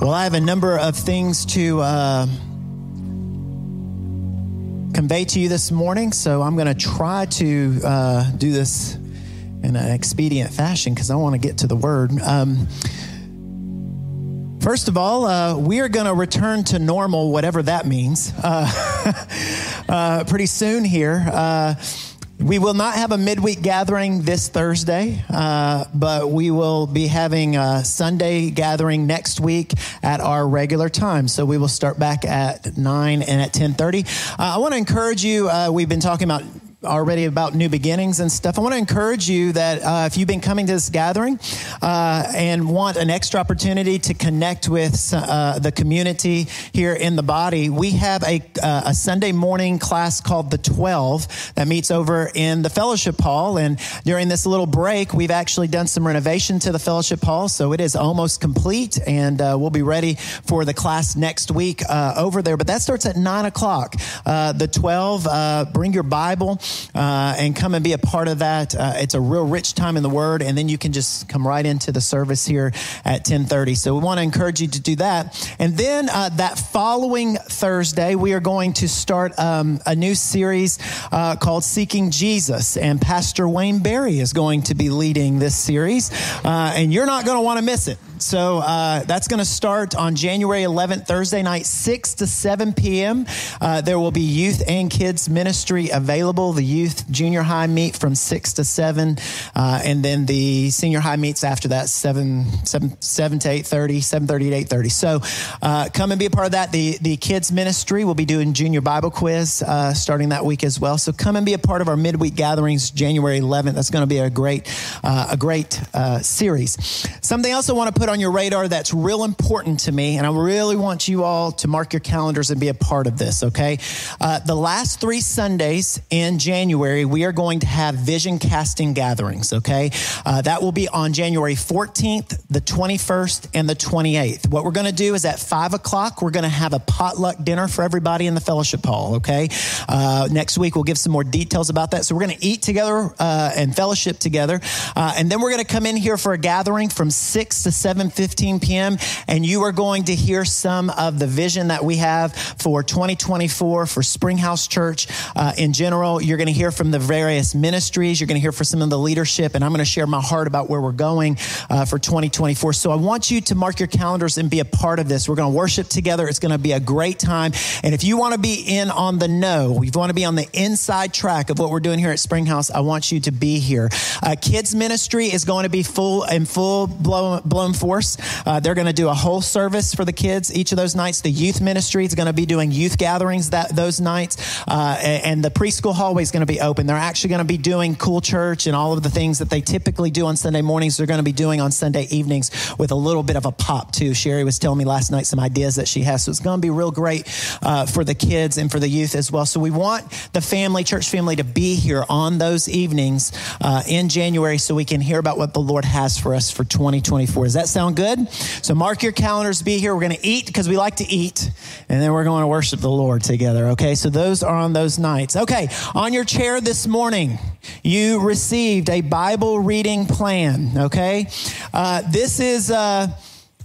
Well, I have a number of things to uh, convey to you this morning, so I'm going to try to uh, do this in an expedient fashion because I want to get to the word. Um, First of all, uh, we are going to return to normal, whatever that means, uh, uh, pretty soon here. We will not have a midweek gathering this Thursday, uh, but we will be having a Sunday gathering next week at our regular time. So we will start back at nine and at ten thirty. Uh, I want to encourage you. Uh, we've been talking about already about new beginnings and stuff, I want to encourage you that uh, if you've been coming to this gathering uh, and want an extra opportunity to connect with uh, the community here in the body, we have a, uh, a Sunday morning class called the 12 that meets over in the fellowship hall. And during this little break, we've actually done some renovation to the fellowship hall, so it is almost complete, and uh, we'll be ready for the class next week uh, over there. But that starts at nine o'clock. the 12, bring your Bible uh, and come and be a part of that. Uh, it's a real rich time in the Word, and then you can just come right into the service here at 10:30. So we want to encourage you to do that. And then uh, that following Thursday, we are going to start um, a new series uh, called "Seeking Jesus," and Pastor Wayne Barry is going to be leading this series, uh, and you're not going to want to miss it. So uh, that's going to start on January 11th, Thursday night, 6 to 7 p.m. Uh, there will be youth and kids ministry available. The youth junior high meet from 6 to 7, uh, and then the senior high meets after that, 7, 7, 7 to 8.30, 7.30 to 8.30. So uh, come and be a part of that. The, the kids ministry will be doing junior Bible quiz uh, starting that week as well. So come and be a part of our midweek gatherings, January 11th. That's going to be a great, uh, a great series. Something else I want to put on your radar that's real important to me, and I really want you all to mark your calendars and be a part of this, okay? Uh, the last three Sundays in January, we are going to have vision casting gatherings, okay? Uh, that will be on January 14th, the 21st, and the 28th. What we're gonna do is at 5 o'clock, we're gonna have a potluck dinner for everybody in the fellowship hall, okay? Uh, next week, we'll give some more details about that. So we're gonna eat together uh, and fellowship together, uh, and then we're gonna come in here for a gathering from 6 to 7 15 p.m. And you are going to hear some of the vision that we have for 2024 for Springhouse Church uh, in general. You're going to hear from the various ministries. You're going to hear from some of the leadership. And I'm going to share my heart about where we're going uh, for 2024. So I want you to mark your calendars and be a part of this. We're going to worship together. It's going to be a great time. And if you want to be in on the know, if you want to be on the inside track of what we're doing here at Springhouse, I want you to be here. Uh, kids ministry is going to be full in full blown, blown force. Uh, they're going to do a whole service for the kids each of those nights. The youth ministry is going to be doing youth gatherings that those nights, uh, and the preschool hallway is going to be open. They're actually going to be doing cool church and all of the things that they typically do on Sunday mornings. They're going to be doing on Sunday evenings with a little bit of a pop too. Sherry was telling me last night some ideas that she has, so it's going to be real great uh, for the kids and for the youth as well. So we want the family, church family, to be here on those evenings uh, in January so we can hear about what the Lord has for us for 2024. Does that sound good? So mark your calendars, be here. We're going to eat because we like to eat, and then we're going to worship the Lord together. Okay, so those are on those nights. Okay, on your chair this morning, you received a Bible reading plan. Okay, uh, this is. Uh,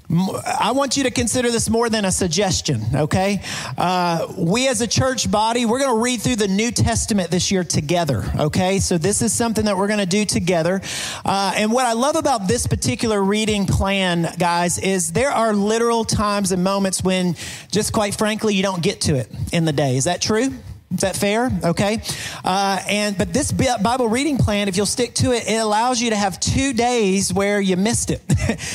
I want you to consider this more than a suggestion, okay? Uh, we as a church body, we're going to read through the New Testament this year together, okay? So this is something that we're going to do together. Uh, and what I love about this particular reading plan, guys, is there are literal times and moments when, just quite frankly, you don't get to it in the day. Is that true? Is that fair? Okay. Uh, and but this Bible reading plan, if you'll stick to it, it allows you to have two days where you missed it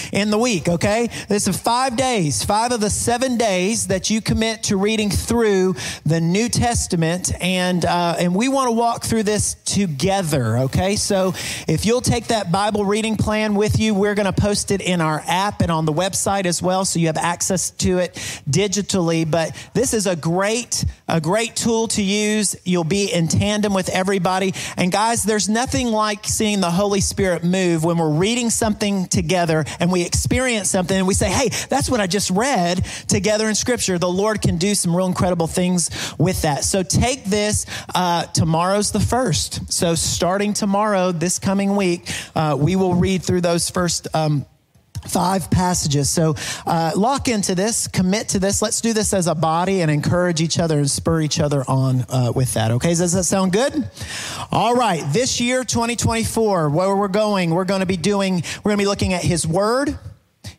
in the week. Okay. This is five days, five of the seven days that you commit to reading through the New Testament, and uh, and we want to walk through this together. Okay. So if you'll take that Bible reading plan with you, we're going to post it in our app and on the website as well, so you have access to it digitally. But this is a great a great tool to use. You'll be in tandem with everybody. And guys, there's nothing like seeing the Holy Spirit move when we're reading something together and we experience something and we say, hey, that's what I just read together in Scripture. The Lord can do some real incredible things with that. So take this. Uh, tomorrow's the first. So starting tomorrow, this coming week, uh, we will read through those first. Um, five passages. So uh, lock into this, commit to this. Let's do this as a body and encourage each other and spur each other on uh, with that. Okay, does that sound good? All right, this year, 2024, where we're going, we're going to be doing, we're going to be looking at His Word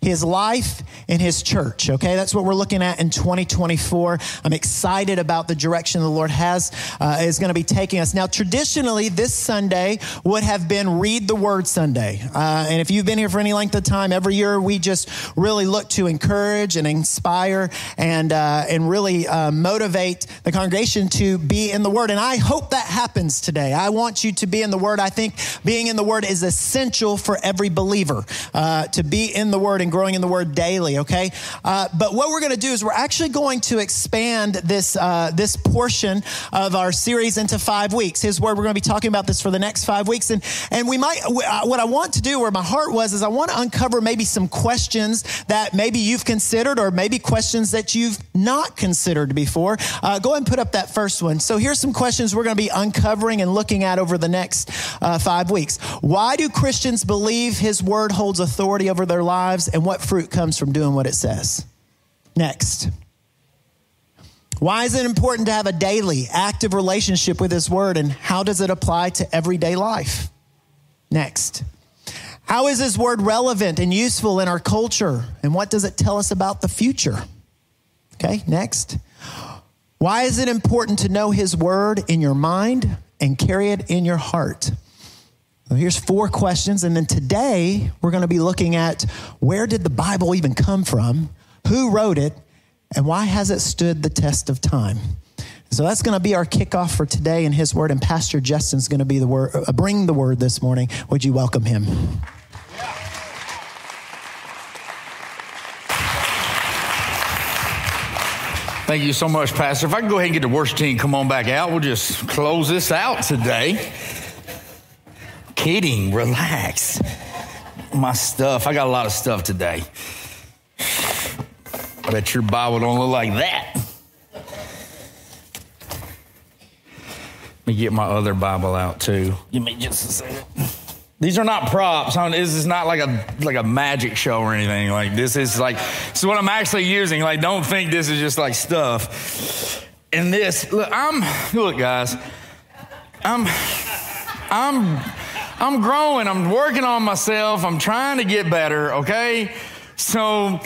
his life and his church. Okay, that's what we're looking at in 2024. I'm excited about the direction the Lord has uh, is going to be taking us. Now, traditionally, this Sunday would have been Read the Word Sunday, uh, and if you've been here for any length of time, every year we just really look to encourage and inspire and uh, and really uh, motivate the congregation to be in the Word. And I hope that happens today. I want you to be in the Word. I think being in the Word is essential for every believer uh, to be in the Word and growing in the Word daily, okay? Uh, but what we're going to do is we're actually going to expand this, uh, this portion of our series into five weeks. His Word, we're going to be talking about this for the next five weeks. And, and we might, uh, what I want to do, where my heart was, is I want to uncover maybe some questions that maybe you've considered or maybe questions that you've not considered before. Uh, go ahead and put up that first one. So here's some questions we're going to be uncovering and looking at over the next uh, five weeks. Why do Christians believe His Word holds authority over their lives? And what fruit comes from doing what it says. Next. Why is it important to have a daily, active relationship with His Word, and how does it apply to everyday life? Next. How is His Word relevant and useful in our culture, and what does it tell us about the future? Okay, next. Why is it important to know His Word in your mind and carry it in your heart? Here's four questions. And then today, we're going to be looking at where did the Bible even come from? Who wrote it? And why has it stood the test of time? So that's going to be our kickoff for today in His Word. And Pastor Justin's going to be the word, uh, bring the word this morning. Would you welcome him? Thank you so much, Pastor. If I can go ahead and get the worship team, come on back out. We'll just close this out today kidding. Relax. My stuff. I got a lot of stuff today. Bet your Bible don't look like that. Let me get my other Bible out too. Give me just a second. These are not props. This is not like a like a magic show or anything. Like this is like this is what I'm actually using. Like don't think this is just like stuff. And this, look, I'm look, guys. I'm I'm I'm growing, I'm working on myself, I'm trying to get better, okay? So,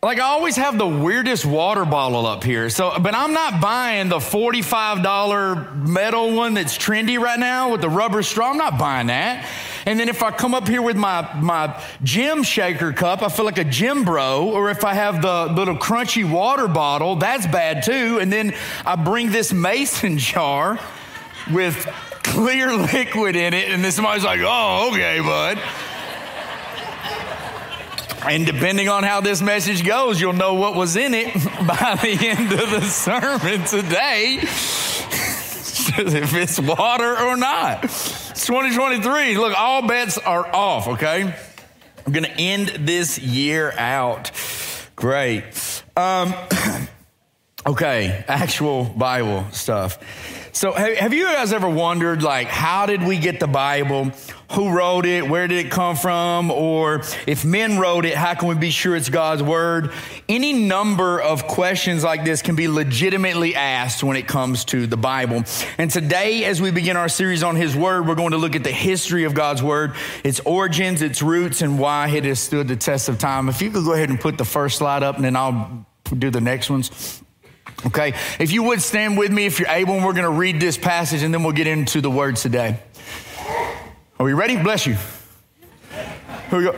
like I always have the weirdest water bottle up here. So, but I'm not buying the $45 metal one that's trendy right now with the rubber straw. I'm not buying that. And then if I come up here with my, my gym shaker cup, I feel like a gym bro. Or if I have the little crunchy water bottle, that's bad too. And then I bring this mason jar with clear liquid in it, and then somebody's like, oh, okay, bud. And depending on how this message goes, you'll know what was in it by the end of the sermon today. if it's water or not. It's 2023. Look, all bets are off, okay? I'm going to end this year out. Great. Um, okay, actual Bible stuff. So, have you guys ever wondered, like, how did we get the Bible? Who wrote it? Where did it come from? Or if men wrote it, how can we be sure it's God's word? Any number of questions like this can be legitimately asked when it comes to the Bible. And today, as we begin our series on His Word, we're going to look at the history of God's Word, its origins, its roots, and why it has stood the test of time. If you could go ahead and put the first slide up, and then I'll do the next ones. Okay, if you would stand with me if you're able, and we're going to read this passage and then we'll get into the words today. Are we ready? Bless you. Here we go.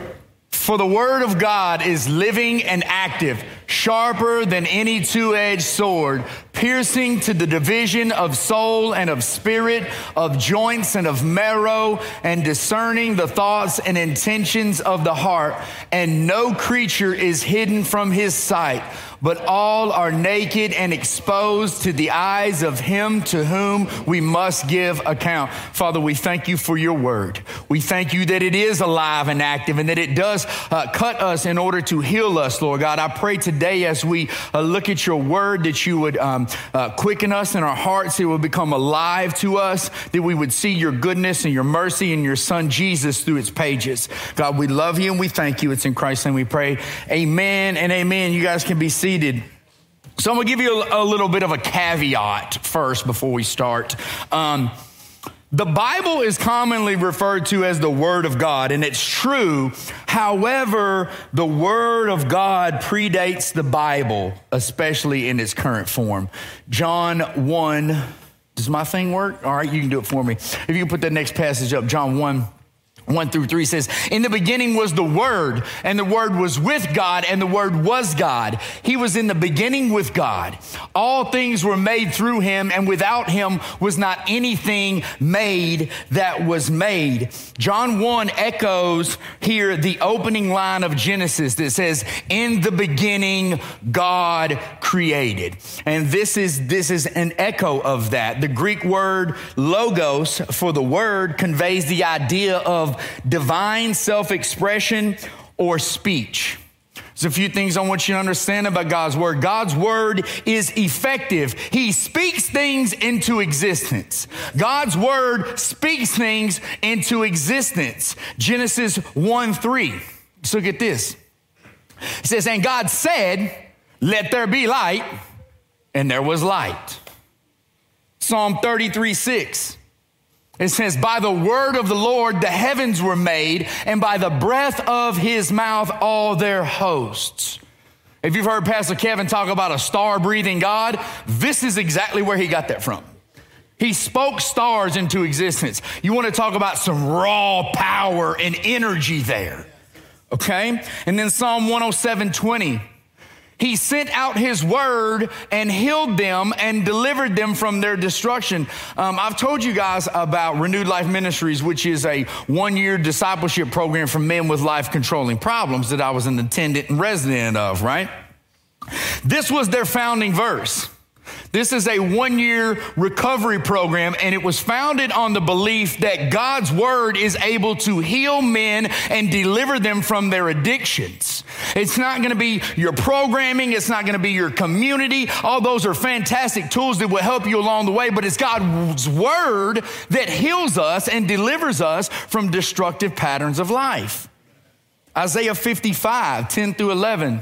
For the word of God is living and active, sharper than any two edged sword, piercing to the division of soul and of spirit, of joints and of marrow, and discerning the thoughts and intentions of the heart. And no creature is hidden from his sight but all are naked and exposed to the eyes of him to whom we must give account. Father, we thank you for your word. We thank you that it is alive and active and that it does uh, cut us in order to heal us, Lord God. I pray today as we uh, look at your word that you would um, uh, quicken us in our hearts. It would become alive to us, that we would see your goodness and your mercy and your son Jesus through its pages. God, we love you and we thank you. It's in Christ's name we pray. Amen and amen. You guys can be seated. So I'm going to give you a, a, little bit of a caveat first before we start. Um, the Bible is commonly referred to as the Word of God, and it's true. However, the Word of God predates the Bible, especially in its current form. John 1, does my thing work? All right, you can do it for me. If you put that next passage up, John 1. 1 through 3 says, In the beginning was the Word, and the Word was with God, and the Word was God. He was in the beginning with God. All things were made through him, and without him was not anything made that was made. John 1 echoes here the opening line of Genesis that says, In the beginning, God created. And this is, this is an echo of that. The Greek word logos for the word conveys the idea of divine self expression or speech. There's a few things I want you to understand about God's word. God's word is effective. He speaks things into existence. God's word speaks things into existence. Genesis 1 3. Let's look at this. It says, And God said, Let there be light, and there was light. Psalm 33 6. It says, By the word of the Lord the heavens were made, and by the breath of his mouth all their hosts. If you've heard Pastor Kevin talk about a star breathing God, this is exactly where he got that from. He spoke stars into existence. You want to talk about some raw power and energy there. Okay? And then Psalm 107 20. He sent out his word and healed them and delivered them from their destruction. Um, I've told you guys about Renewed Life Ministries, which is a one year discipleship program for men with life controlling problems that I was an attendant and resident of, right? This was their founding verse. This is a one year recovery program, and it was founded on the belief that God's word is able to heal men and deliver them from their addictions. It's not going to be your programming, it's not going to be your community. All those are fantastic tools that will help you along the way, but it's God's word that heals us and delivers us from destructive patterns of life. Isaiah 55, 10 through 11.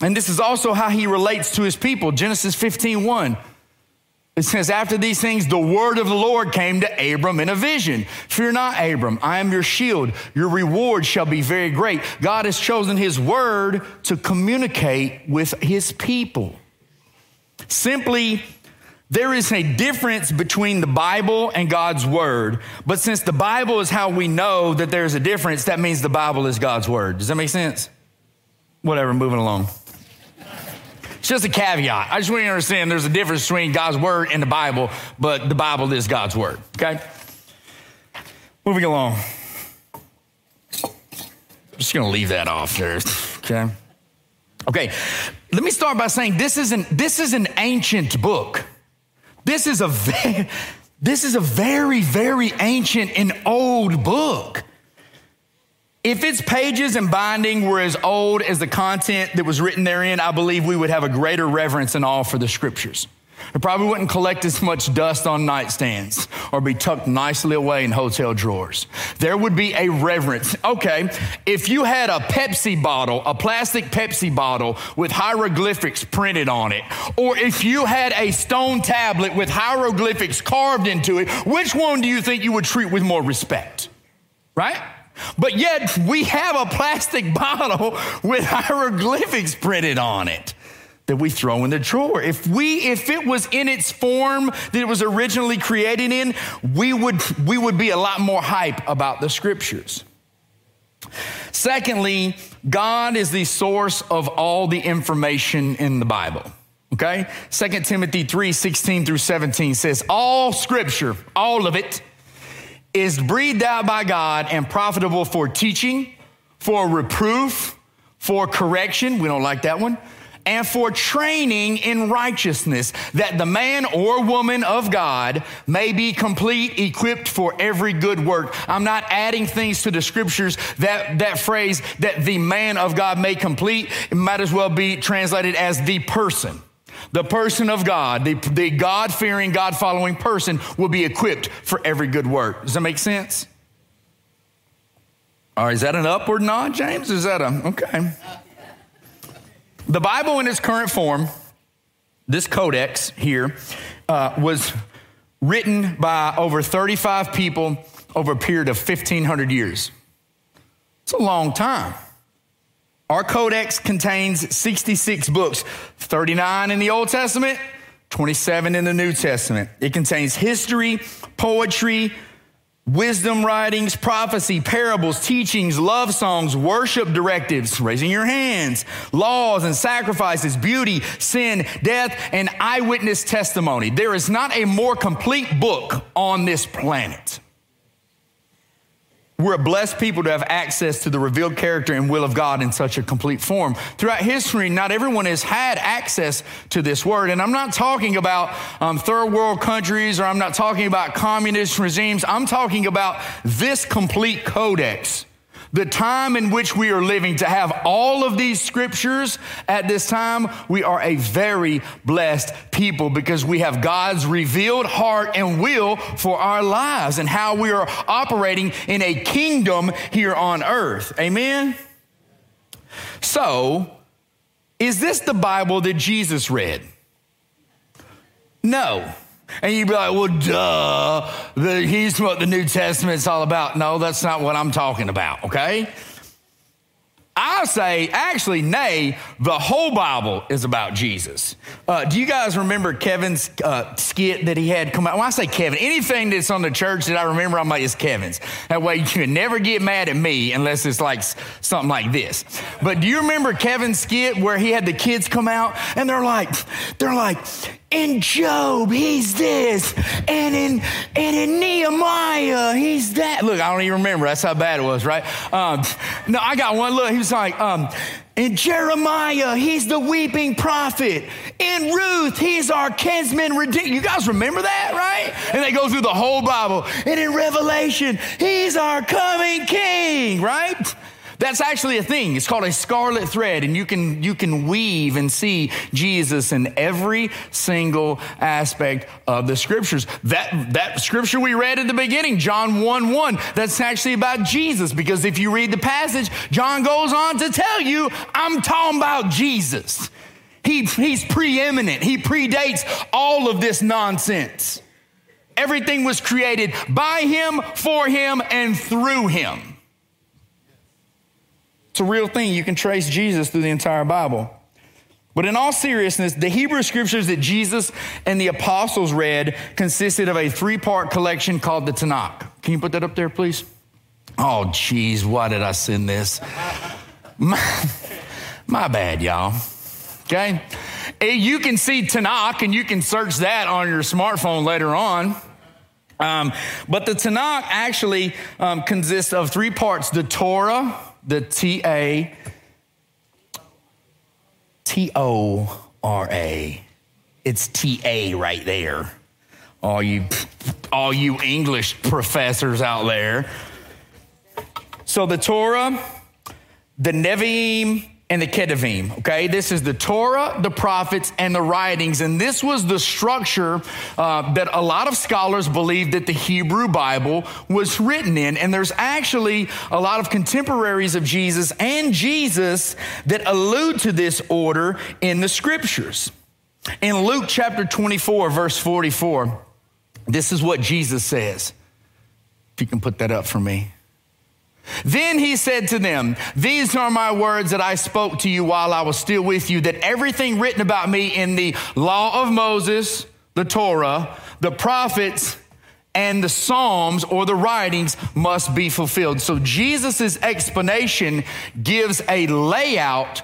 And this is also how he relates to his people. Genesis 15 1. It says, After these things, the word of the Lord came to Abram in a vision. Fear not, Abram, I am your shield. Your reward shall be very great. God has chosen his word to communicate with his people. Simply, there is a difference between the Bible and God's word. But since the Bible is how we know that there's a difference, that means the Bible is God's word. Does that make sense? Whatever, moving along. Just a caveat. I just want you to understand there's a difference between God's word and the Bible, but the Bible is God's word, okay? Moving along. I'm just gonna leave that off there, okay? Okay, let me start by saying this is an, this is an ancient book. This is a this is a very, very ancient and old book. If its pages and binding were as old as the content that was written therein, I believe we would have a greater reverence and awe for the scriptures. It probably wouldn't collect as much dust on nightstands or be tucked nicely away in hotel drawers. There would be a reverence. Okay, if you had a Pepsi bottle, a plastic Pepsi bottle with hieroglyphics printed on it, or if you had a stone tablet with hieroglyphics carved into it, which one do you think you would treat with more respect? Right? But yet we have a plastic bottle with hieroglyphics printed on it that we throw in the drawer. If we if it was in its form that it was originally created in, we would we would be a lot more hype about the scriptures. Secondly, God is the source of all the information in the Bible. Okay? 2 Timothy 3 16 through 17 says, All scripture, all of it, is breathed out by God and profitable for teaching, for reproof, for correction. We don't like that one. And for training in righteousness, that the man or woman of God may be complete, equipped for every good work. I'm not adding things to the scriptures. That, that phrase, that the man of God may complete, it might as well be translated as the person. The person of God, the, the God fearing, God following person will be equipped for every good work. Does that make sense? All right, is that an upward nod, James? Is that a, okay. The Bible in its current form, this codex here, uh, was written by over 35 people over a period of 1,500 years. It's a long time. Our codex contains 66 books, 39 in the Old Testament, 27 in the New Testament. It contains history, poetry, wisdom writings, prophecy, parables, teachings, love songs, worship directives, raising your hands, laws and sacrifices, beauty, sin, death, and eyewitness testimony. There is not a more complete book on this planet. We're a blessed people to have access to the revealed character and will of God in such a complete form. Throughout history, not everyone has had access to this word. And I'm not talking about um, third world countries or I'm not talking about communist regimes. I'm talking about this complete codex the time in which we are living, to have all of these scriptures at this time, we are a very blessed people because we have God's revealed heart and will for our lives and how we are operating in a kingdom here on earth. Amen? So, is this the Bible that Jesus read? No. And you'd be like, well, duh, the, he's what the New Testament's all about. No, that's not what I'm talking about, okay? I say, actually, nay, the whole Bible is about Jesus. Uh, do you guys remember Kevin's uh, skit that he had come out? When I say Kevin, anything that's on the church that I remember, I'm like, it's Kevin's. That way you can never get mad at me unless it's like something like this. But do you remember Kevin's skit where he had the kids come out and they're like, they're like, in Job, he's this, and in and in Nehemiah, he's that. Look, I don't even remember. That's how bad it was, right? Um, no, I got one. Look, he was like, um, in Jeremiah, he's the weeping prophet. In Ruth, he's our kinsman redeemer. You guys remember that, right? And they go through the whole Bible. And in Revelation, he's our coming king, right? That's actually a thing. It's called a scarlet thread, and you can, you can weave and see Jesus in every single aspect of the scriptures. That, that scripture we read at the beginning, John 1 1, that's actually about Jesus, because if you read the passage, John goes on to tell you, I'm talking about Jesus. He, he's preeminent, he predates all of this nonsense. Everything was created by him, for him, and through him. It's a real thing. You can trace Jesus through the entire Bible. But in all seriousness, the Hebrew scriptures that Jesus and the apostles read consisted of a three part collection called the Tanakh. Can you put that up there, please? Oh, geez, why did I send this? My, my bad, y'all. Okay? You can see Tanakh and you can search that on your smartphone later on. Um, but the Tanakh actually um, consists of three parts the Torah, the T A T O R A. It's T A right there. All you, all you English professors out there. So the Torah, the Nevi'im, and the Ketuvim. Okay, this is the Torah, the prophets, and the writings, and this was the structure uh, that a lot of scholars believe that the Hebrew Bible was written in. And there's actually a lot of contemporaries of Jesus and Jesus that allude to this order in the scriptures. In Luke chapter 24, verse 44, this is what Jesus says. If you can put that up for me. Then he said to them, These are my words that I spoke to you while I was still with you, that everything written about me in the law of Moses, the Torah, the prophets, and the Psalms or the writings must be fulfilled. So Jesus' explanation gives a layout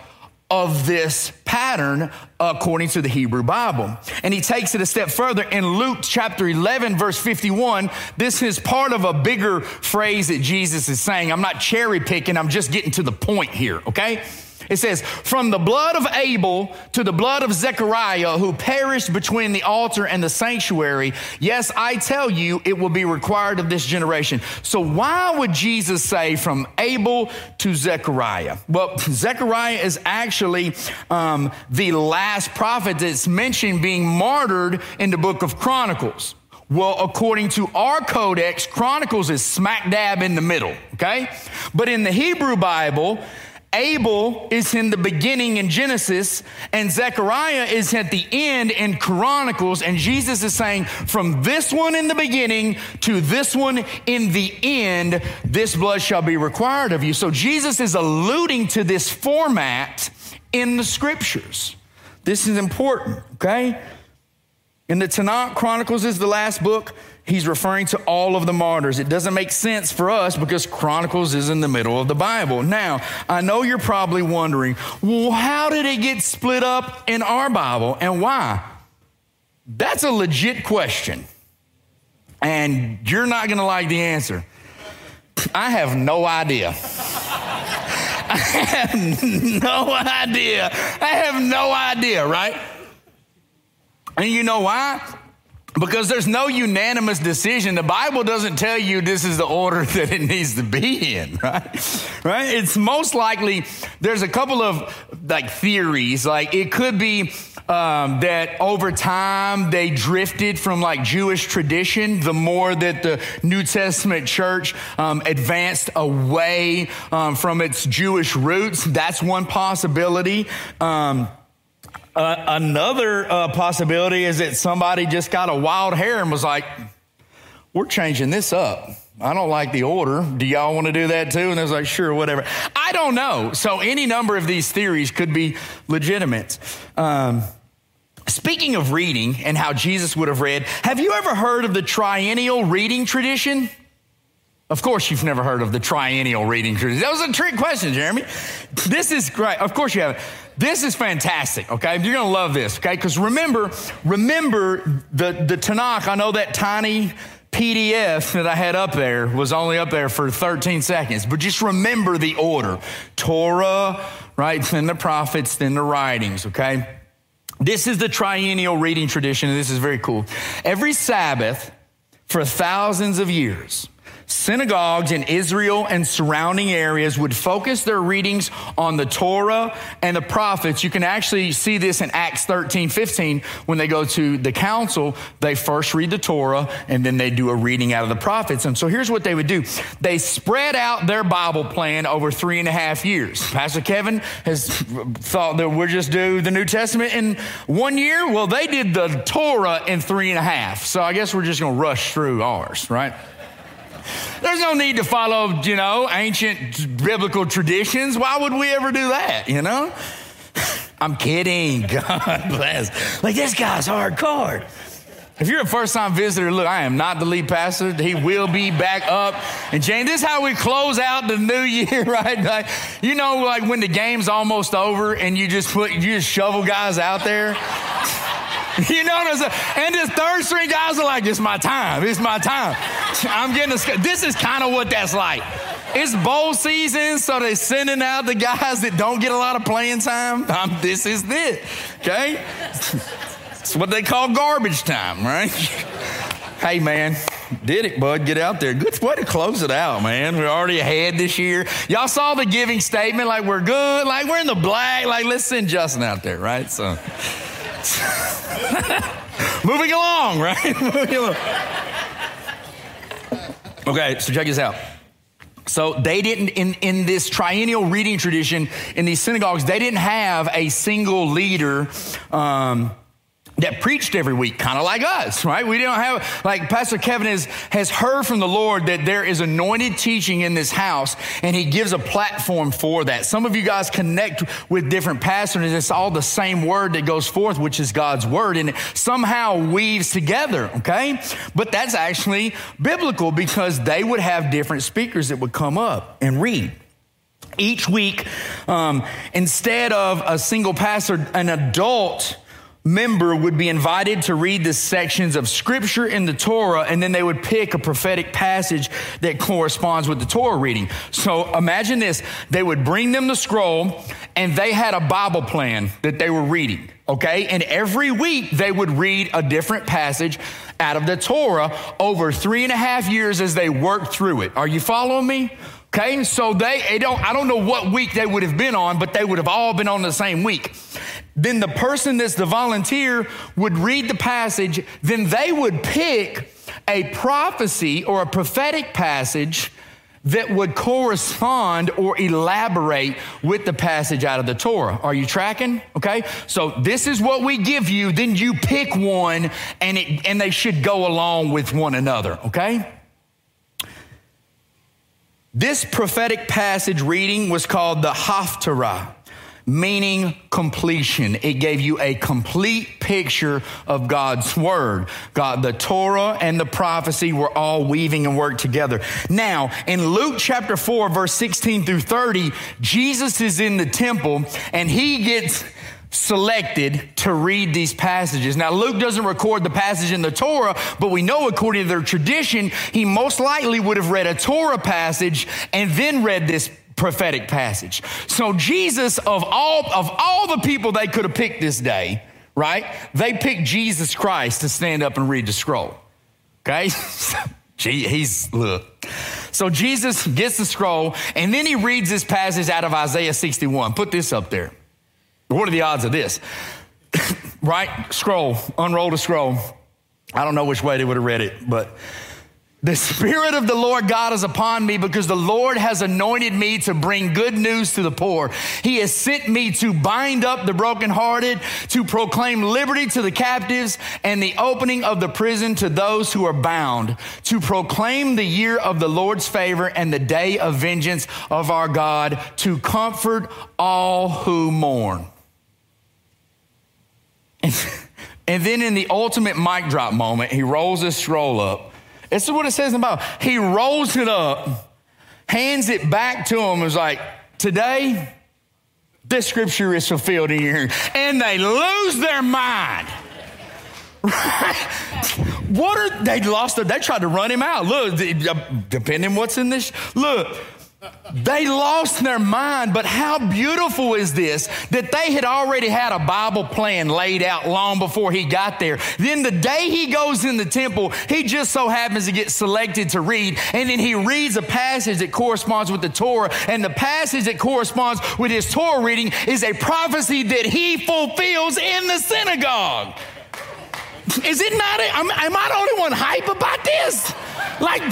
of this pattern according to the Hebrew Bible. And he takes it a step further in Luke chapter 11, verse 51. This is part of a bigger phrase that Jesus is saying. I'm not cherry picking, I'm just getting to the point here, okay? It says, From the blood of Abel to the blood of Zechariah, who perished between the altar and the sanctuary, yes, I tell you, it will be required of this generation. So, why would Jesus say from Abel to Zechariah? Well, Zechariah is actually um, the last prophet that's mentioned being martyred in the book of Chronicles. Well, according to our codex, Chronicles is smack dab in the middle, okay? But in the Hebrew Bible, Abel is in the beginning in Genesis, and Zechariah is at the end in Chronicles. And Jesus is saying, from this one in the beginning to this one in the end, this blood shall be required of you. So Jesus is alluding to this format in the scriptures. This is important, okay? In the Tanakh, Chronicles is the last book he's referring to all of the martyrs. It doesn't make sense for us because Chronicles is in the middle of the Bible. Now, I know you're probably wondering, well, how did it get split up in our Bible and why? That's a legit question. And you're not going to like the answer. I have no idea. I have no idea. I have no idea, right? And you know why? Because there's no unanimous decision. The Bible doesn't tell you this is the order that it needs to be in, right? Right? It's most likely there's a couple of like theories. Like it could be um, that over time they drifted from like Jewish tradition. The more that the New Testament church um, advanced away um, from its Jewish roots, that's one possibility. Uh, another uh, possibility is that somebody just got a wild hair and was like, we're changing this up. I don't like the order. Do y'all want to do that too? And they was like, sure, whatever. I don't know. So any number of these theories could be legitimate. Um, speaking of reading and how Jesus would have read, have you ever heard of the triennial reading tradition? Of course, you've never heard of the triennial reading tradition. That was a trick question, Jeremy. This is great. Of course, you haven't. This is fantastic, okay? You're gonna love this, okay? Because remember, remember the, the Tanakh, I know that tiny PDF that I had up there was only up there for 13 seconds, but just remember the order Torah, right? Then the prophets, then the writings, okay? This is the triennial reading tradition, and this is very cool. Every Sabbath for thousands of years, synagogues in Israel and surrounding areas would focus their readings on the Torah and the prophets. You can actually see this in Acts 13, 15. When they go to the council, they first read the Torah and then they do a reading out of the prophets. And so here's what they would do they spread out their Bible plan over three and a half years. Pastor Kevin has thought that we'll just do the New Testament in one year. Well, they did the Torah in three and a half. So I guess we're just going to rush through ours, right? There's no need to follow, you know, ancient biblical traditions. Why would we ever do that, you know? I'm kidding. God bless. Like, this guy's hardcore. If you're a first time visitor, look, I am not the lead pastor. He will be back up. And Jane, this is how we close out the new year, right? Like, you know, like when the game's almost over and you just put, you just shovel guys out there. You know what I'm saying? And this third string guys are like, it's my time. It's my time. I'm getting a, this is kind of what that's like. It's bowl season, so they're sending out the guys that don't get a lot of playing time. Um, this is it, okay? It's what they call garbage time, right? hey, man, did it, bud. Get out there. Good way to close it out, man. We're already ahead this year. Y'all saw the giving statement, like we're good, like we're in the black, like let's send Justin out there, right? So. Moving along, right? Moving along. Okay, so check this out. So they didn't in, in this triennial reading tradition in these synagogues, they didn't have a single leader. Um, that preached every week, kind of like us, right? We don't have, like Pastor Kevin has, has heard from the Lord that there is anointed teaching in this house, and he gives a platform for that. Some of you guys connect with different pastors, and it's all the same word that goes forth, which is God's word, and it somehow weaves together, okay? But that's actually biblical because they would have different speakers that would come up and read. Each week, um, instead of a single pastor, an adult member would be invited to read the sections of scripture in the Torah, and then they would pick a prophetic passage that corresponds with the Torah reading. So imagine this they would bring them the scroll, and they had a Bible plan that they were reading, okay? And every week they would read a different passage out of the Torah over three and a half years as they worked through it. Are you following me? Okay, so they, they don't, I don't know what week they would have been on, but they would have all been on the same week. Then the person that's the volunteer would read the passage, then they would pick a prophecy or a prophetic passage that would correspond or elaborate with the passage out of the Torah. Are you tracking? Okay. So this is what we give you. Then you pick one and it, and they should go along with one another. Okay. This prophetic passage reading was called the Haftarah, meaning completion. It gave you a complete picture of God's word. God, the Torah and the prophecy were all weaving and worked together. Now, in Luke chapter 4, verse 16 through 30, Jesus is in the temple and he gets selected to read these passages. Now, Luke doesn't record the passage in the Torah, but we know according to their tradition, he most likely would have read a Torah passage and then read this prophetic passage. So Jesus of all of all the people they could have picked this day, right? They picked Jesus Christ to stand up and read the scroll. Okay? He's look. So Jesus gets the scroll and then he reads this passage out of Isaiah 61. Put this up there. What are the odds of this? right? Scroll, unroll the scroll. I don't know which way they would have read it, but the Spirit of the Lord God is upon me because the Lord has anointed me to bring good news to the poor. He has sent me to bind up the brokenhearted, to proclaim liberty to the captives, and the opening of the prison to those who are bound, to proclaim the year of the Lord's favor and the day of vengeance of our God, to comfort all who mourn. And, then in the ultimate mic drop moment, he rolls his scroll up. This is what it says in the Bible. He rolls it up, hands it back to him, and is like, Today, this scripture is fulfilled in your. And they lose their mind. What are they lost? They tried to run him out. Look, depending what's in this. Look, they lost their mind, but how beautiful is this that they had already had a Bible plan laid out long before he got there. Then the day he goes in the temple, he just so happens to get selected to read, and then he reads a passage that corresponds with the Torah, and the passage that corresponds with his Torah reading is a prophecy that he fulfills in the synagogue. Is it not? Am, I the only one hype about this? Like,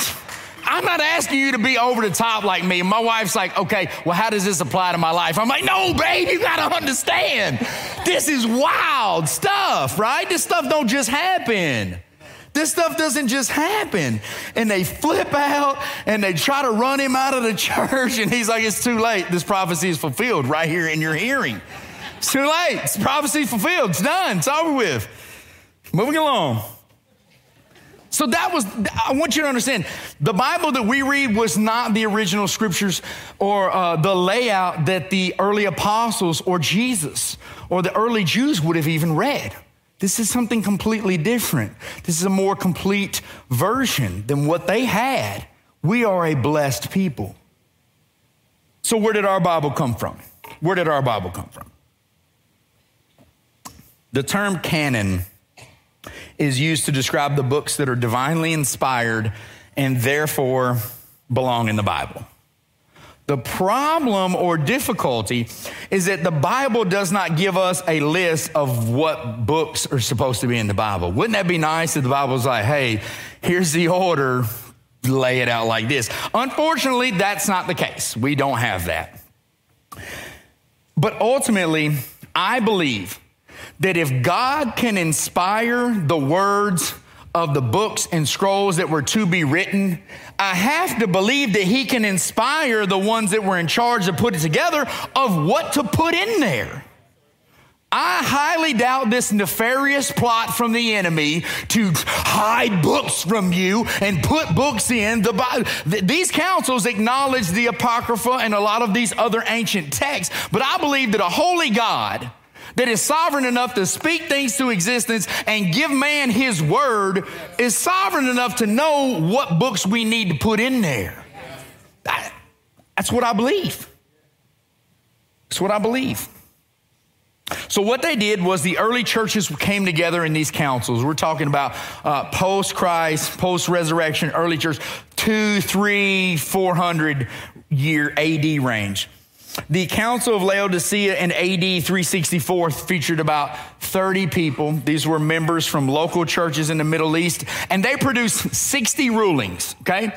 I'm not asking you to be over the top like me. My wife's like, okay, well, how does this apply to my life? I'm like, no, babe, you gotta understand. This is wild stuff, right? This stuff don't just happen. This stuff doesn't just happen. And they flip out and they try to run him out of the church. And he's like, it's too late. This prophecy is fulfilled right here in your hearing. It's too late. It's prophecy fulfilled. It's done. It's over with. Moving along. So that was, I want you to understand, the Bible that we read was not the original scriptures or uh, the layout that the early apostles or Jesus or the early Jews would have even read. This is something completely different. This is a more complete version than what they had. We are a blessed people. So, where did our Bible come from? Where did our Bible come from? The term canon is used to describe the books that are divinely inspired and therefore belong in the Bible. The problem or difficulty is that the Bible does not give us a list of what books are supposed to be in the Bible. Wouldn't that be nice if the Bible was like, hey, here's the order, lay it out like this? Unfortunately, that's not the case. We don't have that. But ultimately, I believe that if God can inspire the words of the books and scrolls that were to be written, I have to believe that He can inspire the ones that were in charge to put it together of what to put in there. I highly doubt this nefarious plot from the enemy to hide books from you and put books in the Bible. These councils acknowledge the Apocrypha and a lot of these other ancient texts, but I believe that a holy God that is sovereign enough to speak things to existence and give man his word is sovereign enough to know what books we need to put in there. That's what I believe. That's what I believe. So, what they did was the early churches came together in these councils. We're talking about uh, post Christ, post resurrection, early church, two, three, four hundred year AD range. The Council of Laodicea in AD 364 featured about 30 people. These were members from local churches in the Middle East, and they produced 60 rulings, okay?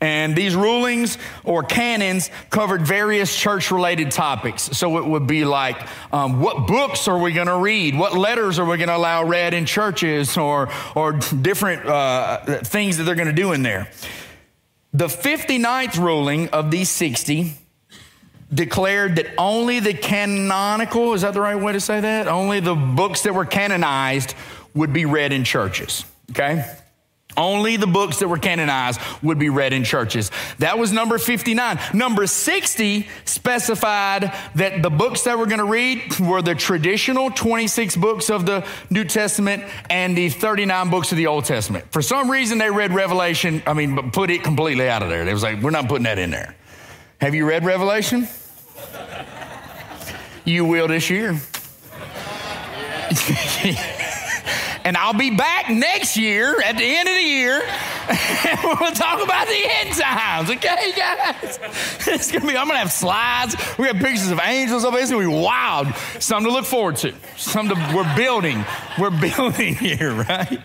And these rulings or canons covered various church related topics. So it would be like, um, what books are we going to read? What letters are we going to allow read in churches or, or different uh, things that they're going to do in there? The 59th ruling of these 60 declared that only the canonical, is that the right way to say that? Only the books that were canonized would be read in churches, okay? Only the books that were canonized would be read in churches. That was number 59. Number 60 specified that the books that we're going to read were the traditional 26 books of the New Testament and the 39 books of the Old Testament. For some reason, they read Revelation, I mean, but put it completely out of there. They was like, we're not putting that in there. Have you read Revelation? you will this year. And I'll be back next year at the end of the year. And we'll talk about the end times, okay, guys? It's gonna be, I'm gonna have slides. We have pictures of angels over It's gonna be wild. Something to look forward to. Something to, we're building. We're building here, right?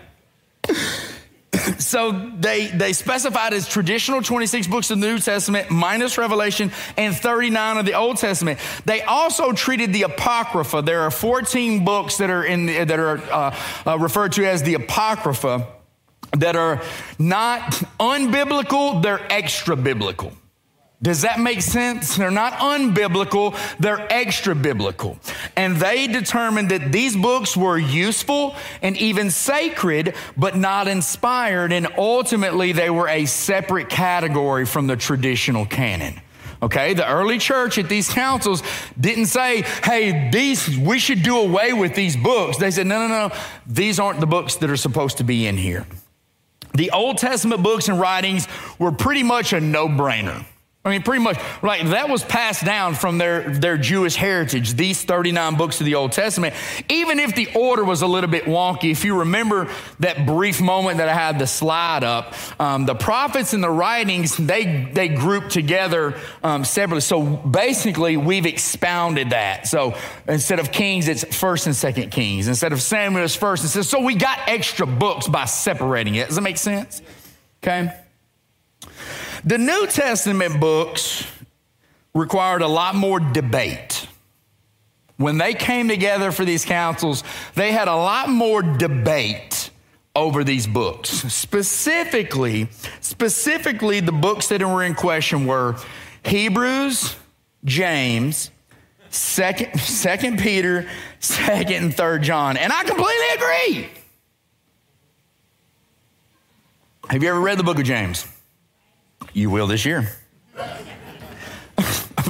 So they, they specified as traditional 26 books of the New Testament minus Revelation and 39 of the Old Testament. They also treated the Apocrypha. There are 14 books that are, in the, that are uh, uh, referred to as the Apocrypha that are not unbiblical, they're extra biblical. Does that make sense? They're not unbiblical, they're extra biblical. And they determined that these books were useful and even sacred, but not inspired. And ultimately, they were a separate category from the traditional canon. Okay, the early church at these councils didn't say, hey, these, we should do away with these books. They said, no, no, no, these aren't the books that are supposed to be in here. The Old Testament books and writings were pretty much a no brainer. I mean, pretty much, like that was passed down from their, their Jewish heritage, these 39 books of the Old Testament. Even if the order was a little bit wonky, if you remember that brief moment that I had the slide up, um, the prophets and the writings, they, they group together um, separately. So basically, we've expounded that. So instead of Kings, it's first and second Kings. Instead of Samuel, it's first and second. So we got extra books by separating it. Does that make sense? Okay. The New Testament books required a lot more debate. When they came together for these councils, they had a lot more debate over these books. Specifically, specifically the books that were in question were Hebrews, James, Second, Second Peter, Second and Third John, and I completely agree. Have you ever read the book of James? You will this year.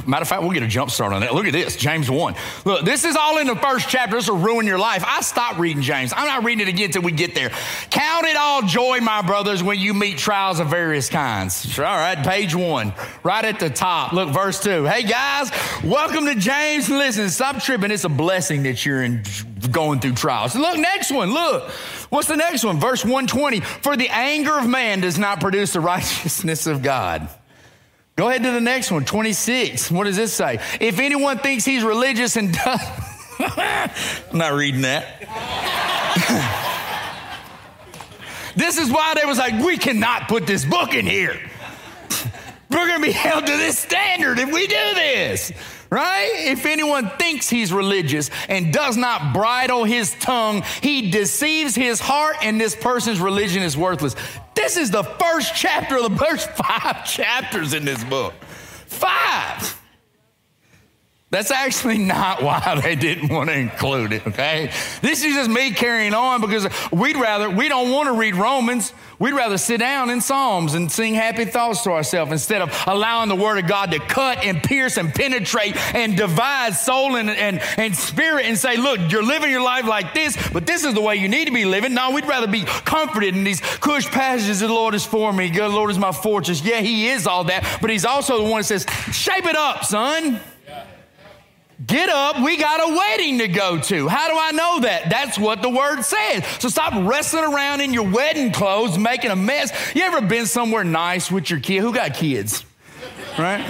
Matter of fact, we'll get a jump start on that. Look at this, James 1. Look, this is all in the first chapter. This will ruin your life. I stopped reading James. I'm not reading it again until we get there. Count it all joy, my brothers, when you meet trials of various kinds. All right, page one, right at the top. Look, verse two. Hey, guys, welcome to James. Listen, stop tripping. It's a blessing that you're in going through trials. Look, next one. Look. What's the next one? Verse 120. For the anger of man does not produce the righteousness of God. Go ahead to the next one, 26. What does this say? If anyone thinks he's religious and does. I'm not reading that. this is why they was like, we cannot put this book in here. We're going to be held to this standard if we do this right? If anyone thinks he's religious and does not bridle his tongue, he deceives his heart, and this person's religion is worthless. This is the first chapter of the first five chapters in this book. Five. That's actually not why they didn't want to include it, okay? This is just me carrying on because we'd rather, we don't want to read Romans. We'd rather sit down in Psalms and sing happy thoughts to ourselves instead of allowing the Word of God to cut and pierce and penetrate and divide soul and, and, and spirit and say, look, you're living your life like this, but this is the way you need to be living. No, we'd rather be comforted in these cush passages. The Lord is for me. The Lord is my fortress. Yeah, He is all that, but He's also the one that says, shape it up, son. Get up, we got a wedding to go to. How do I know that? That's what the word says. So stop wrestling around in your wedding clothes, making a mess. You ever been somewhere nice with your kid? Who got kids? Right?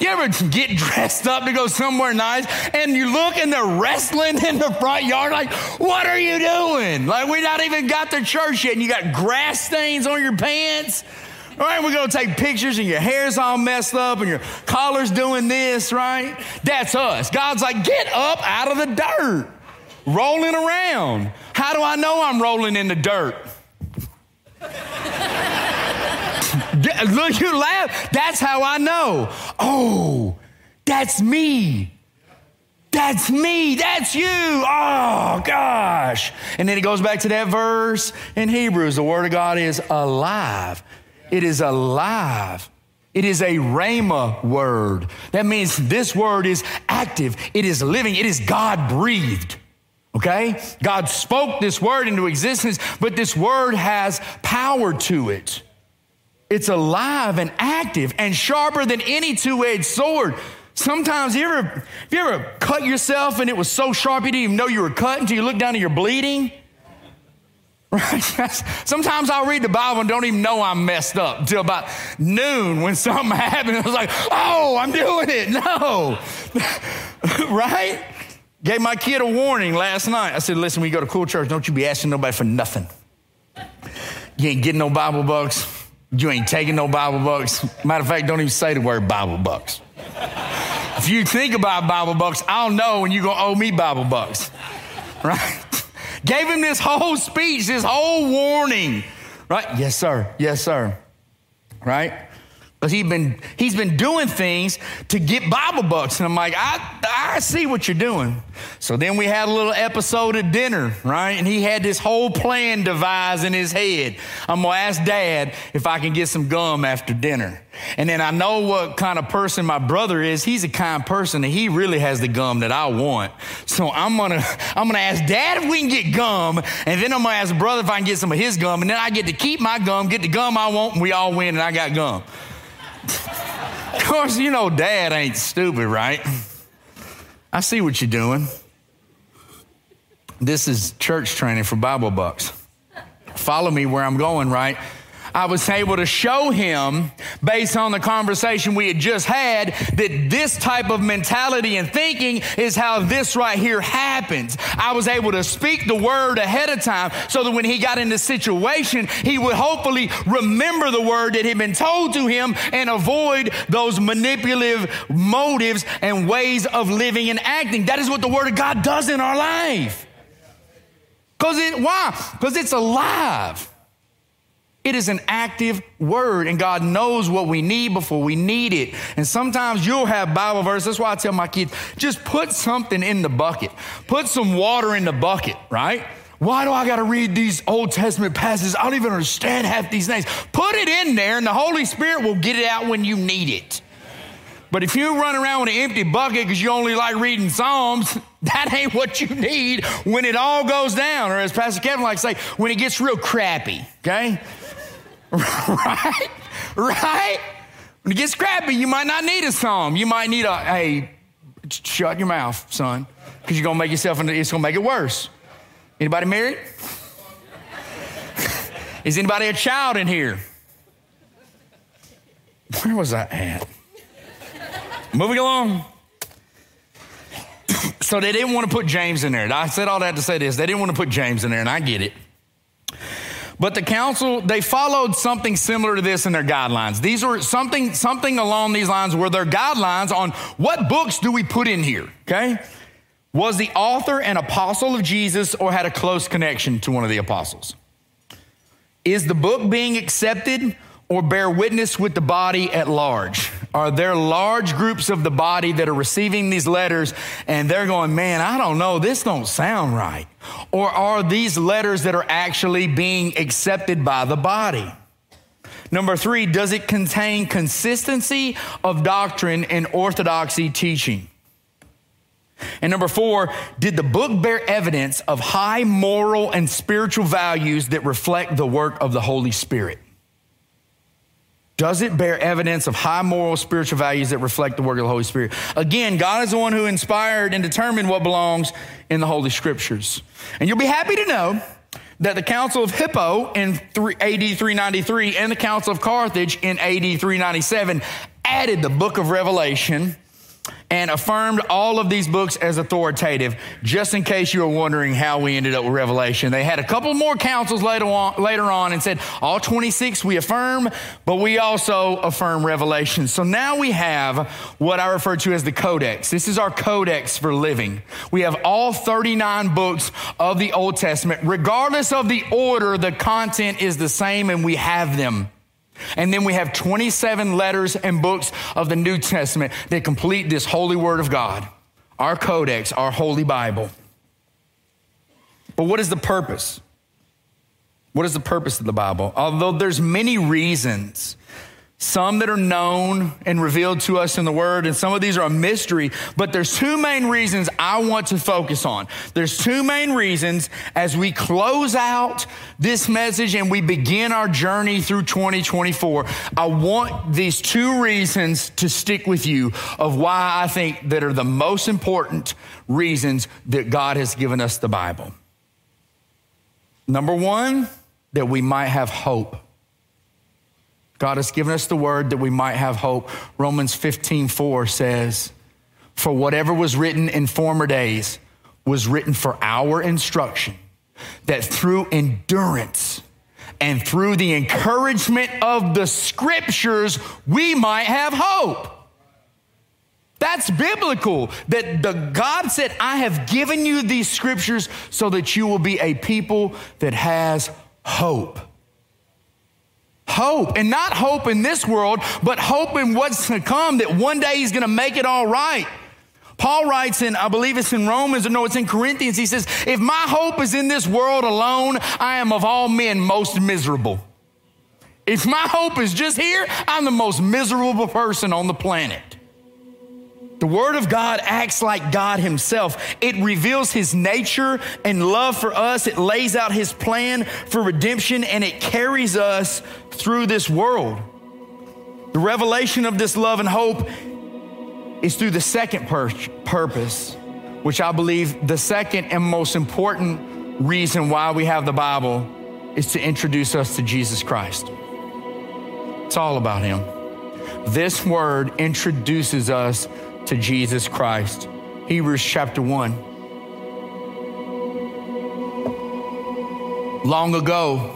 You ever get dressed up to go somewhere nice and you look and they're wrestling in the front yard like, what are you doing? Like we not even got to church yet and you got grass stains on your pants. Right? We're to take pictures and your hair's all messed up and your collar's doing this, right? That's us. God's like, get up out of the dirt, rolling around. How do I know I'm rolling in the dirt? Look, you laugh. That's how I know. Oh, that's me. That's me. That's you. Oh, gosh. And then it goes back to that verse in Hebrews. The Word of God is alive it is alive. It is a rhema word. That means this word is active, it is living, it is God breathed. Okay? God spoke this word into existence, but this word has power to it. It's alive and active and sharper than any two edged sword. Sometimes you ever, you ever cut yourself and it was so sharp you didn't even know you were cut until you look down and you're bleeding? Right? Sometimes I'll read the Bible and don't even know I'm messed up until about noon when something happened. I was like, oh, I'm doing it. No. right? Gave my kid a warning last night. I said, listen, when you go to cool church, don't you be asking nobody for nothing. You ain't getting no Bible bucks. You ain't taking no Bible bucks. Matter of fact, don't even say the word Bible bucks. if you think about Bible bucks, I'll know when you're going to owe me Bible bucks. Right? Gave him this whole speech, this whole warning. Right? Yes, sir. Yes, sir. Right? Because he's been, he's been doing things to get Bible bucks. And I'm like, I, I see what you're doing. So then we had a little episode at dinner, right? And he had this whole plan devised in his head. I'm going to ask dad if I can get some gum after dinner. And then I know what kind of person my brother is. He's a kind person and he really has the gum that I want. So I'm going to, I'm going to ask dad if we can get gum. And then I'm going to ask brother if I can get some of his gum. And then I get to keep my gum, get the gum I want, and we all win and I got gum of course, you know, dad ain't stupid, right? I see what you're doing. This is church training for Bible Bucks. Follow me where I'm going, right? I was able to show him, based on the conversation we had just had, that this type of mentality and thinking is how this right here happens. I was able to speak the word ahead of time so that when he got in the situation, he would hopefully remember the word that had been told to him and avoid those manipulative motives and ways of living and acting. That is what the word of God does in our life. Because it, why? Because it's alive. It is an active word, and God knows what we need before we need it. And sometimes you'll have Bible verses. That's why I tell my kids just put something in the bucket, put some water in the bucket, right? Why do I got to read these Old Testament passages? I don't even understand half these names. Put it in there, and the Holy Spirit will get it out when you need it. But if you run around with an empty bucket because you only like reading Psalms, that ain't what you need when it all goes down. Or as Pastor Kevin likes to say, when it gets real crappy, okay? right? Right? When it gets crappy, you might not need a psalm. You might need a, hey, shut your mouth, son, because you're going to make yourself, it's going to make it worse. Anybody married? Is anybody a child in here? Where was I at? Moving along. so they didn't want to put James in there. I said all that to say this. They didn't want to put James in there, and I get it. But the council, they followed something similar to this in their guidelines. These were something, something along these lines were their guidelines on what books do we put in here, okay? Was the author an apostle of Jesus or had a close connection to one of the apostles? Is the book being accepted or bear witness with the body at large? Are there large groups of the body that are receiving these letters and they're going, man, I don't know, this don't sound right? Or are these letters that are actually being accepted by the body? Number three, does it contain consistency of doctrine and orthodoxy teaching? And number four, did the book bear evidence of high moral and spiritual values that reflect the work of the Holy Spirit? Does it bear evidence of high moral spiritual values that reflect the work of the Holy Spirit? Again, God is the one who inspired and determined what belongs in the Holy Scriptures. And you'll be happy to know that the Council of Hippo in AD 393 and the Council of Carthage in AD 397 added the book of Revelation and affirmed all of these books as authoritative, just in case you were wondering how we ended up with Revelation. They had a couple more councils later on, later on and said, all 26 we affirm, but we also affirm Revelation. So now we have what I refer to as the Codex. This is our Codex for living. We have all 39 books of the Old Testament. Regardless of the order, the content is the same and we have them. And then we have 27 letters and books of the New Testament that complete this holy word of God, our codex, our holy Bible. But what is the purpose? What is the purpose of the Bible? Although there's many reasons some that are known and revealed to us in the word, and some of these are a mystery, but there's two main reasons I want to focus on. There's two main reasons as we close out this message and we begin our journey through 2024. I want these two reasons to stick with you of why I think that are the most important reasons that God has given us the Bible. Number one, that we might have hope. God has given us the word that we might have hope. Romans 15, 4 says, For whatever was written in former days was written for our instruction, that through endurance and through the encouragement of the scriptures, we might have hope. That's biblical. That the God said, I have given you these scriptures so that you will be a people that has hope hope and not hope in this world, but hope in what's to come that one day he's going to make it all right. Paul writes in, I believe it's in Romans, or no, it's in Corinthians. He says, If my hope is in this world alone, I am of all men most miserable. If my hope is just here, I'm the most miserable person on the planet. The Word of God acts like God Himself. It reveals His nature and love for us. It lays out His plan for redemption and it carries us through this world. The revelation of this love and hope is through the second pur- purpose, which I believe the second and most important reason why we have the Bible is to introduce us to Jesus Christ. It's all about Him. This word introduces us to Jesus Christ. Hebrews chapter 1. Long ago,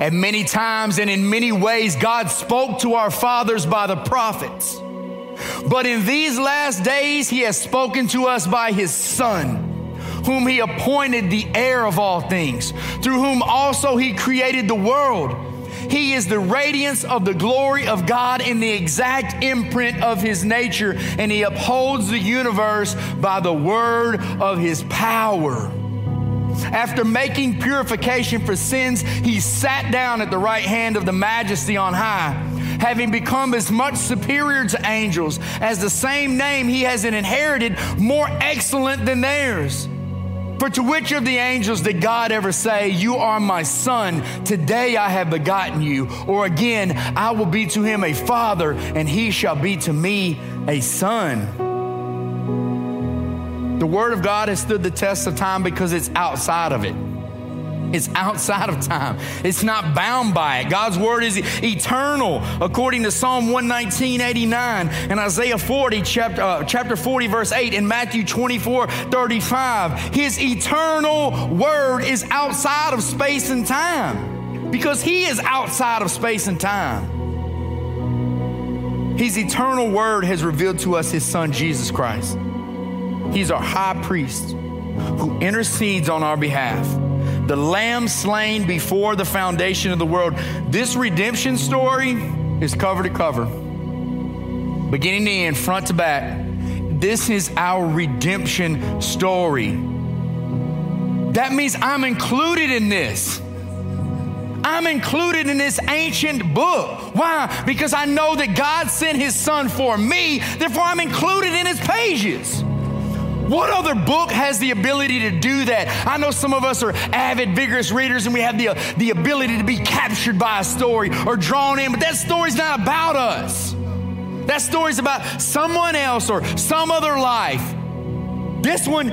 and many times and in many ways, God spoke to our fathers by the prophets. But in these last days, He has spoken to us by His Son, whom He appointed the heir of all things, through whom also He created the world. He is the radiance of the glory of God in the exact imprint of his nature, and he upholds the universe by the word of his power. After making purification for sins, he sat down at the right hand of the majesty on high, having become as much superior to angels as the same name he has inherited more excellent than theirs. For to which of the angels did God ever say, You are my son, today I have begotten you? Or again, I will be to him a father, and he shall be to me a son. The word of God has stood the test of time because it's outside of it. It's outside of time. It's not bound by it. God's word is eternal, according to Psalm 119, 89, and Isaiah 40, chapter, uh, chapter 40, verse 8, and Matthew 24, 35. His eternal word is outside of space and time because He is outside of space and time. His eternal word has revealed to us His Son, Jesus Christ. He's our high priest who intercedes on our behalf the lamb slain before the foundation of the world. This redemption story is cover to cover, beginning to end, front to back. This is our redemption story. That means I'm included in this. I'm included in this ancient book. Why? Because I know that God sent his son for me, therefore, I'm included in his pages. What other book has the ability to do that? I know some of us are avid, vigorous readers and we have the, the ability to be captured by a story or drawn in, but that story's not about us. That story's about someone else or some other life. This one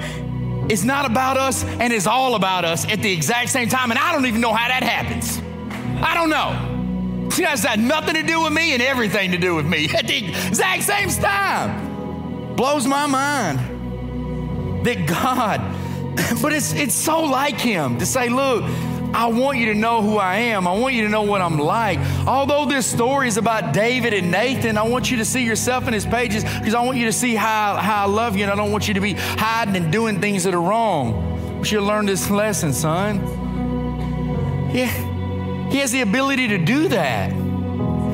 is not about us and is all about us at the exact same time, and I don't even know how that happens. I don't know. It has had nothing to do with me and everything to do with me at the exact same time. Blows my mind that God, but it's, it's so like Him to say, look, I want you to know who I am. I want you to know what I'm like. Although this story is about David and Nathan, I want you to see yourself in his pages because I want you to see how, how I love you and I don't want you to be hiding and doing things that are wrong. You should learn this lesson, son. Yeah, he has the ability to do that.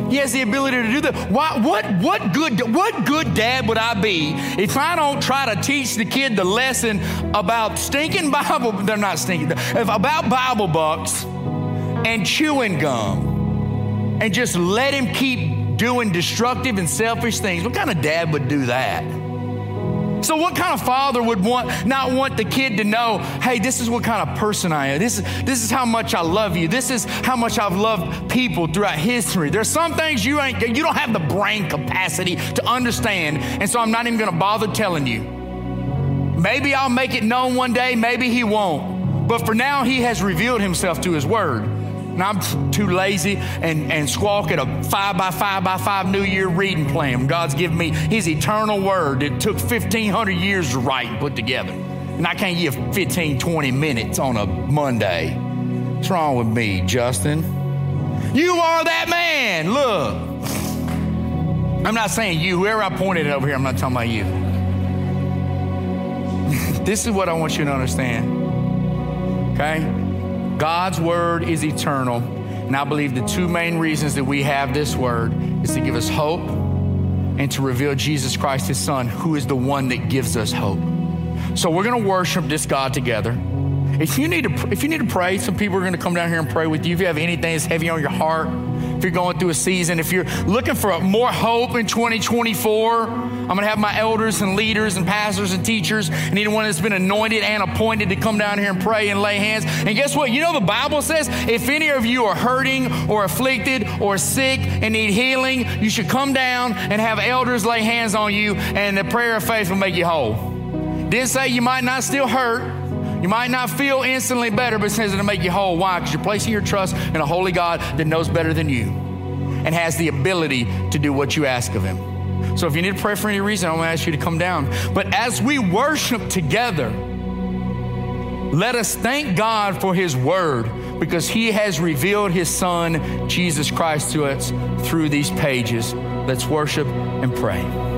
He has the ability to do that. Why, what, what, good, what good dad would I be if I don't try to teach the kid the lesson about stinking Bible, they're not stinking, about Bible bucks and chewing gum and just let him keep doing destructive and selfish things? What kind of dad would do that? So, what kind of father would want not want the kid to know, hey, this is what kind of person I am. This is this is how much I love you. This is how much I've loved people throughout history. There's some things you ain't you don't have the brain capacity to understand, and so I'm not even gonna bother telling you. Maybe I'll make it known one day, maybe he won't. But for now, he has revealed himself to his word and I'm too lazy and, and squawk at a five by five by five New Year reading plan. God's given me His eternal word that took 1,500 years to write and put together. And I can't give 15, 20 minutes on a Monday. What's wrong with me, Justin? You are that man. Look. I'm not saying you, whoever I pointed over here, I'm not talking about you. this is what I want you to understand. Okay? God's word is eternal. And I believe the two main reasons that we have this word is to give us hope and to reveal Jesus Christ, his son, who is the one that gives us hope. So we're going to worship this God together. If you need to, if you need to pray, some people are going to come down here and pray with you. If you have anything that's heavy on your heart, if you're going through a season, if you're looking for more hope in 2024, I'm going to have my elders and leaders and pastors and teachers and anyone that's been anointed and appointed to come down here and pray and lay hands. And guess what? You know the Bible says if any of you are hurting or afflicted or sick and need healing, you should come down and have elders lay hands on you, and the prayer of faith will make you whole. Didn't say you might not still hurt, you might not feel instantly better, but it says it'll make you whole. Why? Because you're placing your trust in a holy God that knows better than you and has the ability to do what you ask of him. So if you need to pray for any reason, I want to ask you to come down. But as we worship together, let us thank God for his word because he has revealed his son, Jesus Christ, to us through these pages. Let's worship and pray.